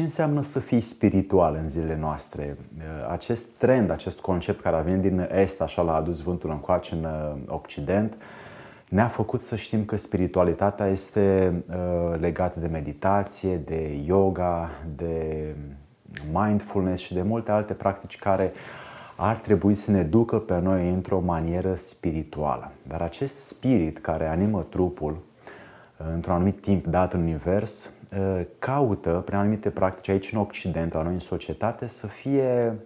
Ce înseamnă să fii spiritual în zilele noastre? Acest trend, acest concept care a venit din Est, așa l-a adus vântul încoace în Occident, ne-a făcut să știm că spiritualitatea este legată de meditație, de yoga, de mindfulness și de multe alte practici care ar trebui să ne ducă pe noi într-o manieră spirituală. Dar acest spirit care animă trupul într-un anumit timp dat în univers, caută, prin anumite practici aici în Occident, la noi în societate, să fie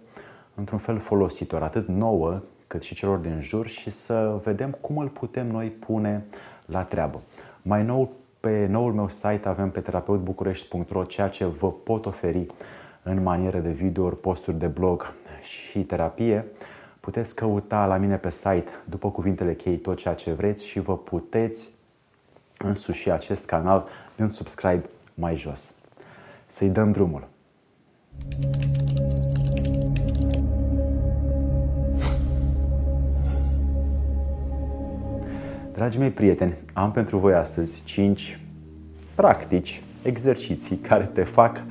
într-un fel folositor, atât nouă cât și celor din jur și să vedem cum îl putem noi pune la treabă. Mai nou, pe noul meu site avem pe terapeutbucurești.ro ceea ce vă pot oferi în manieră de video, posturi de blog și terapie. Puteți căuta la mine pe site, după cuvintele chei, tot ceea ce vreți și vă puteți însuși acest canal în subscribe mai jos. Să-i dăm drumul. Dragii mei prieteni, am pentru voi astăzi 5 practici, exerciții care te fac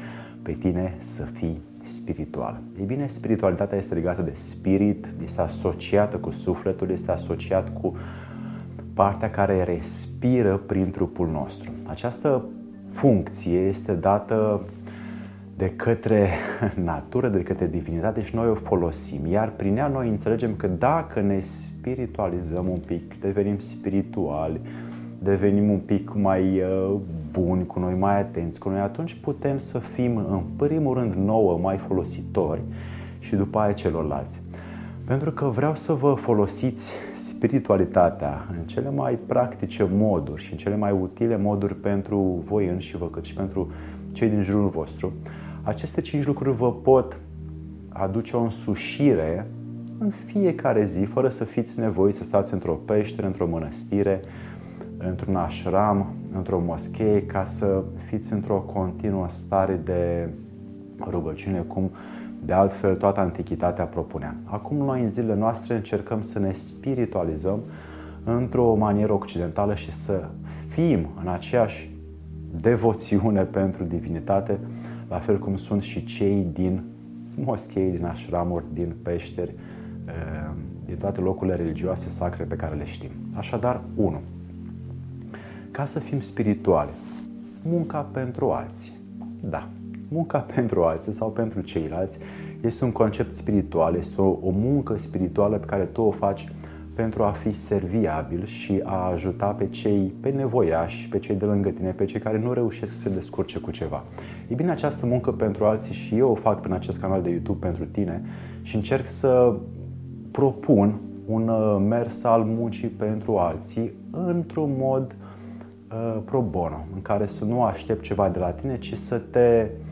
pe tine să fii spiritual. Ei bine, spiritualitatea este legată de spirit, este asociată cu sufletul, este asociat cu partea care respiră prin trupul nostru. Această funcție este dată de către natură, de către divinitate și noi o folosim. Iar prin ea noi înțelegem că dacă ne spiritualizăm un pic, devenim spirituali, devenim un pic mai uh, buni cu noi, mai atenți cu noi, atunci putem să fim în primul rând nouă mai folositori și după aia celorlalți. Pentru că vreau să vă folosiți spiritualitatea în cele mai practice moduri și în cele mai utile moduri pentru voi înși vă, cât și pentru cei din jurul vostru. Aceste cinci lucruri vă pot aduce o însușire în fiecare zi, fără să fiți nevoiți să stați într-o peșteră, într-o mănăstire, într-un ashram, într-o moschee, ca să fiți într-o continuă stare de rugăciune, cum de altfel toată antichitatea propunea. Acum noi în zilele noastre încercăm să ne spiritualizăm într-o manieră occidentală și să fim în aceeași devoțiune pentru divinitate, la fel cum sunt și cei din moschei, din ashramuri, din peșteri, eh, din toate locurile religioase sacre pe care le știm. Așadar, 1 ca să fim spirituali. Munca pentru alții. Da, munca pentru alții sau pentru ceilalți este un concept spiritual, este o, o muncă spirituală pe care tu o faci pentru a fi serviabil și a ajuta pe cei, pe nevoiași, pe cei de lângă tine, pe cei care nu reușesc să se descurce cu ceva. E bine, această muncă pentru alții și eu o fac prin acest canal de YouTube pentru tine și încerc să propun un uh, mers al muncii pentru alții într-un mod Uh, pro bono, în care să nu aștept ceva de la tine, ci să te uh,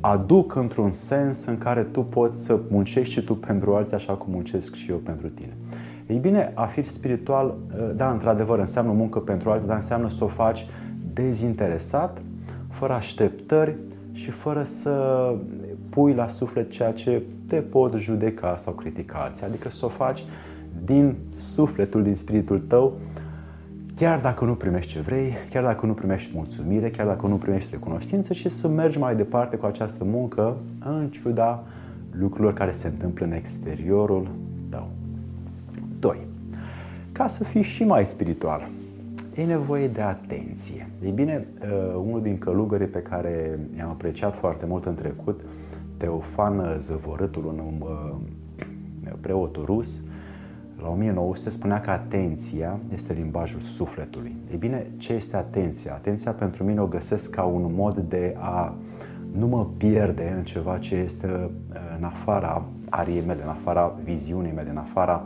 aduc într-un sens în care tu poți să muncești și tu pentru alții așa cum muncesc și eu pentru tine. Ei bine, a fi spiritual, uh, da, într-adevăr, înseamnă muncă pentru alții, dar înseamnă să o faci dezinteresat, fără așteptări și fără să pui la suflet ceea ce te pot judeca sau critica alții. Adică să o faci din sufletul, din spiritul tău, chiar dacă nu primești ce vrei, chiar dacă nu primești mulțumire, chiar dacă nu primești recunoștință și să mergi mai departe cu această muncă în ciuda lucrurilor care se întâmplă în exteriorul tău. 2. Ca să fii și mai spiritual, e nevoie de atenție. Ei bine, uh, unul din călugării pe care i-am apreciat foarte mult în trecut, Teofan Zăvorâtul, un uh, preot rus, la 1900 spunea că atenția este limbajul sufletului. Ei bine, ce este atenția? Atenția pentru mine o găsesc ca un mod de a nu mă pierde în ceva ce este uh, în afara ariei mele, în afara viziunii mele, în afara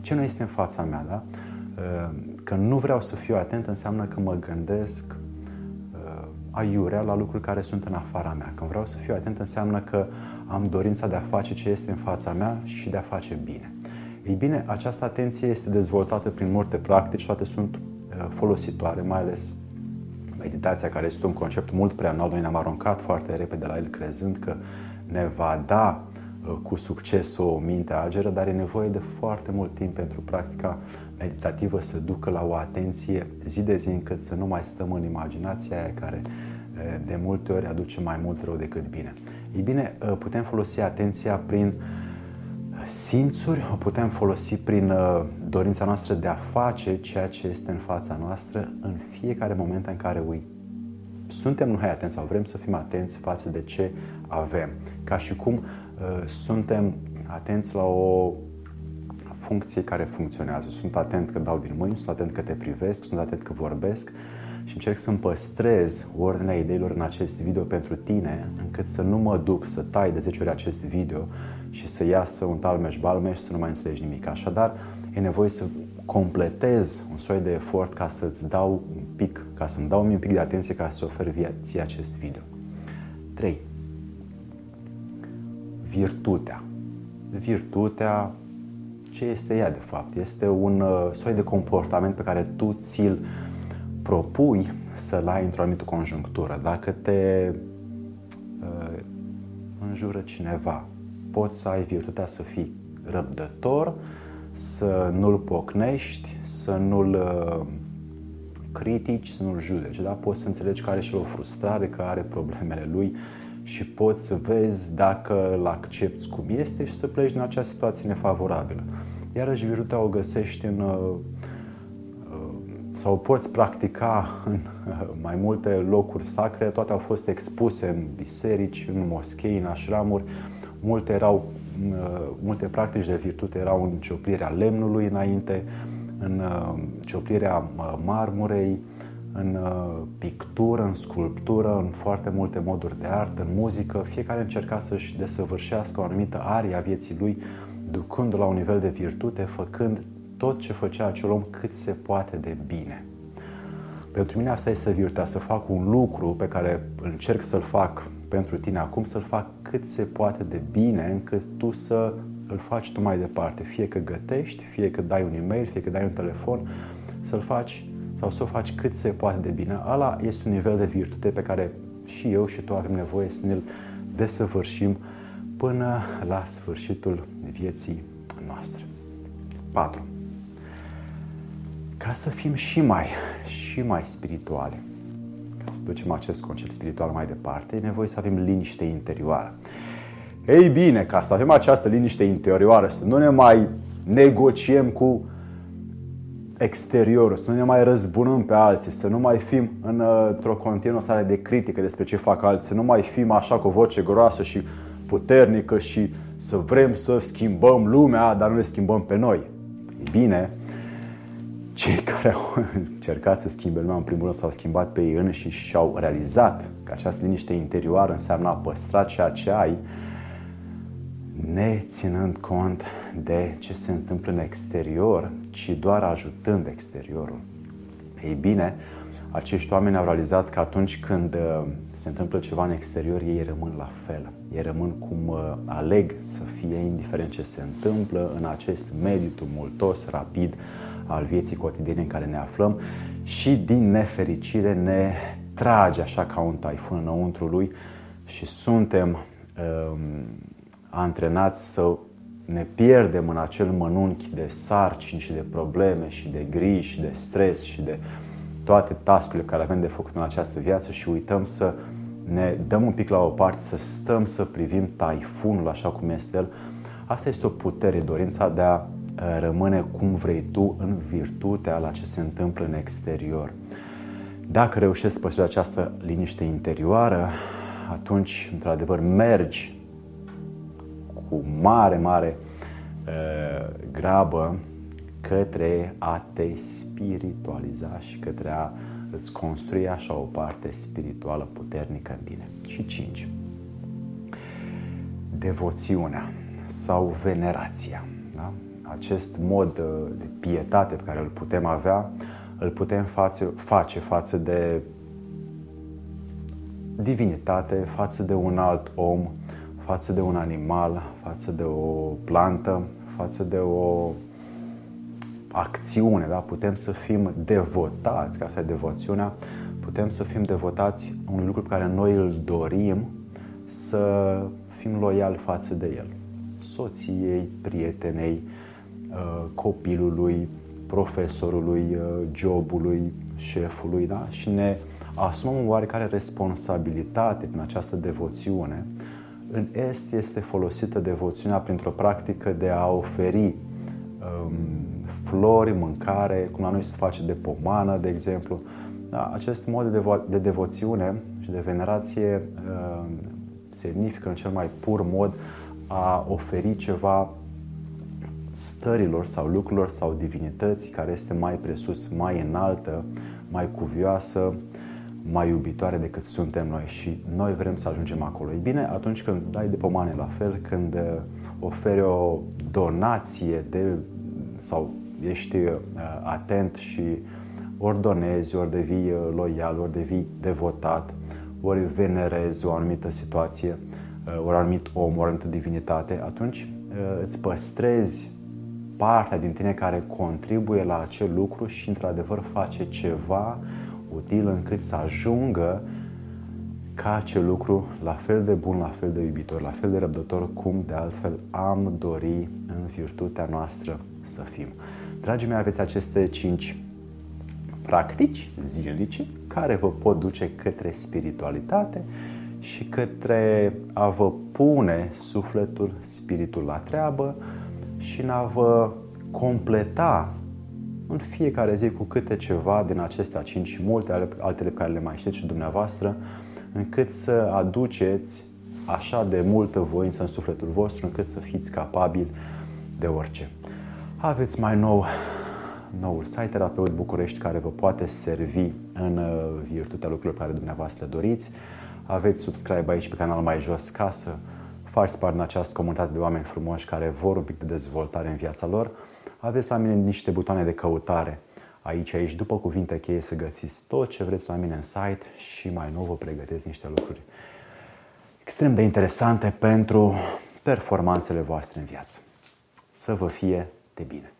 ce nu este în fața mea. Da? Uh, că nu vreau să fiu atent înseamnă că mă gândesc uh, aiurea la lucruri care sunt în afara mea. Când vreau să fiu atent înseamnă că am dorința de a face ce este în fața mea și de a face bine. Ei bine, această atenție este dezvoltată prin multe practici, toate sunt uh, folositoare, mai ales meditația, care este un concept mult prea nou. Noi ne-am aruncat foarte repede la el, crezând că ne va da uh, cu succes o minte ageră, dar e nevoie de foarte mult timp pentru practica meditativă să ducă la o atenție zi de zi încât să nu mai stăm în imaginația aia care uh, de multe ori aduce mai mult rău decât bine. Ei bine, putem folosi atenția prin simțuri, o putem folosi prin dorința noastră de a face ceea ce este în fața noastră în fiecare moment în care uit. Suntem noi atenți sau vrem să fim atenți față de ce avem. Ca și cum uh, suntem atenți la o funcție care funcționează. Sunt atent că dau din mâini, sunt atent că te privesc, sunt atent că vorbesc și încerc să-mi păstrez ordinea ideilor în acest video pentru tine, încât să nu mă duc să tai de 10 ori acest video și să iasă un talmeș-balmeș și să nu mai înțelegi nimic. Așadar, e nevoie să completez un soi de efort ca să-ți dau un pic, ca să-mi dau un pic de atenție ca să ofer ție acest video. 3. Virtutea. Virtutea, ce este ea de fapt? Este un uh, soi de comportament pe care tu ți-l propui să-l ai într-o anumită conjunctură. Dacă te uh, înjură cineva, poți să ai virtutea să fii răbdător, să nu-l pocnești, să nu-l uh, critici, să nu-l judeci. Da? Poți să înțelegi că are și o frustrare, că are problemele lui și poți să vezi dacă îl accepti cum este și să pleci din acea situație nefavorabilă. Iarăși virtutea o găsești în uh, uh, sau o poți practica în mai multe locuri sacre, toate au fost expuse în biserici, în moschei, în așramuri, multe erau Uh, multe practici de virtute erau în cioplirea lemnului înainte, în uh, cioplirea uh, marmurei, în pictură, în sculptură, în foarte multe moduri de artă, în muzică. Fiecare încerca să-și desăvârșească o anumită arie a vieții lui, ducând la un nivel de virtute, făcând tot ce făcea acel om cât se poate de bine. Pentru mine asta este virtutea, să fac un lucru pe care încerc să-l fac pentru tine acum, să-l fac cât se poate de bine încât tu să îl faci tu mai departe. Fie că gătești, fie că dai un e-mail, fie că dai un telefon, să-l faci sau să o faci cât se poate de bine. Ala este un nivel de virtute pe care și eu și tu avem nevoie să ne-l desăvârșim până la sfârșitul vieții noastre. 4. Ca să fim și mai, și mai spirituali, ca să ducem acest concept spiritual mai departe, e nevoie să avem liniște interioară. Ei bine, ca să avem această liniște interioară, să nu ne mai negociem cu exteriorul, să nu ne mai răzbunăm pe alții, să nu mai fim într-o continuă stare de critică despre ce fac alții, să nu mai fim așa cu o voce groasă și puternică și să vrem să schimbăm lumea, dar nu ne schimbăm pe noi. E bine, cei care au încercat să schimbe lumea, în primul rând, s-au schimbat pe ei înșiși și au realizat că această liniște interioară înseamnă a păstra ceea ce ai, ne ținând cont de ce se întâmplă în exterior, ci doar ajutând exteriorul. Ei bine, acești oameni au realizat că atunci când uh, se întâmplă ceva în exterior, ei rămân la fel. Ei rămân cum uh, aleg să fie, indiferent ce se întâmplă în acest mediu tumultos, rapid, al vieții cotidiene în care ne aflăm și din nefericire ne trage așa ca un taifun înăuntru lui și suntem um, antrenați să ne pierdem în acel mănunchi de sarcini și de probleme și de griji și de stres și de toate tascurile care avem de făcut în această viață și uităm să ne dăm un pic la o parte, să stăm să privim taifunul așa cum este el. Asta este o putere, dorința de a rămâne cum vrei tu în virtutea la ce se întâmplă în exterior. Dacă reușești să păstrezi această liniște interioară, atunci, într-adevăr, mergi cu mare, mare uh, grabă către a te spiritualiza și către a îți construi așa o parte spirituală puternică în tine. Și cinci, devoțiunea sau venerația. Da? Acest mod de pietate pe care îl putem avea, îl putem face, face față de divinitate, față de un alt om, față de un animal, față de o plantă, față de o acțiune, da? putem să fim devotați, ca asta e devoțiunea, putem să fim devotați unui lucru pe care noi îl dorim să fim loiali față de el. Soției, prietenei, uh, copilului, profesorului, uh, jobului, șefului, da? Și ne asumăm oarecare responsabilitate prin această devoțiune. În Est este folosită devoțiunea printr-o practică de a oferi um, flori, mâncare, cum la noi se face de pomană, de exemplu. Da, acest mod de, devo- de devoțiune și de venerație uh, semnifică în cel mai pur mod a oferi ceva stărilor sau lucrurilor sau divinității care este mai presus, mai înaltă, mai cuvioasă, mai iubitoare decât suntem noi și noi vrem să ajungem acolo. E bine, atunci când dai de pomane la fel, când uh, oferi o donație de, sau ești uh, atent și ori donezi, ori devii uh, loial, ori devii devotat, ori venerezi o anumită situație, ori anumit om, ori anumită divinitate, atunci îți păstrezi partea din tine care contribuie la acel lucru și într-adevăr face ceva util încât să ajungă ca acel lucru la fel de bun, la fel de iubitor, la fel de răbdător cum de altfel am dori în virtutea noastră să fim. Dragii mei, aveți aceste cinci practici zilnice care vă pot duce către spiritualitate și către a vă pune sufletul, spiritul la treabă și în a vă completa în fiecare zi cu câte ceva din acestea cinci și multe altele care le mai știți și dumneavoastră, încât să aduceți așa de multă voință în sufletul vostru, încât să fiți capabili de orice. Aveți mai nou noul site Terapeut București care vă poate servi în uh, virtutea lucrurilor care dumneavoastră doriți. Aveți subscribe aici pe canal mai jos ca să faceți parte din această comunitate de oameni frumoși care vor un pic de dezvoltare în viața lor aveți la mine niște butoane de căutare aici, aici, după cuvinte cheie să găsiți tot ce vreți la mine în site și mai nou vă pregătesc niște lucruri extrem de interesante pentru performanțele voastre în viață. Să vă fie de bine!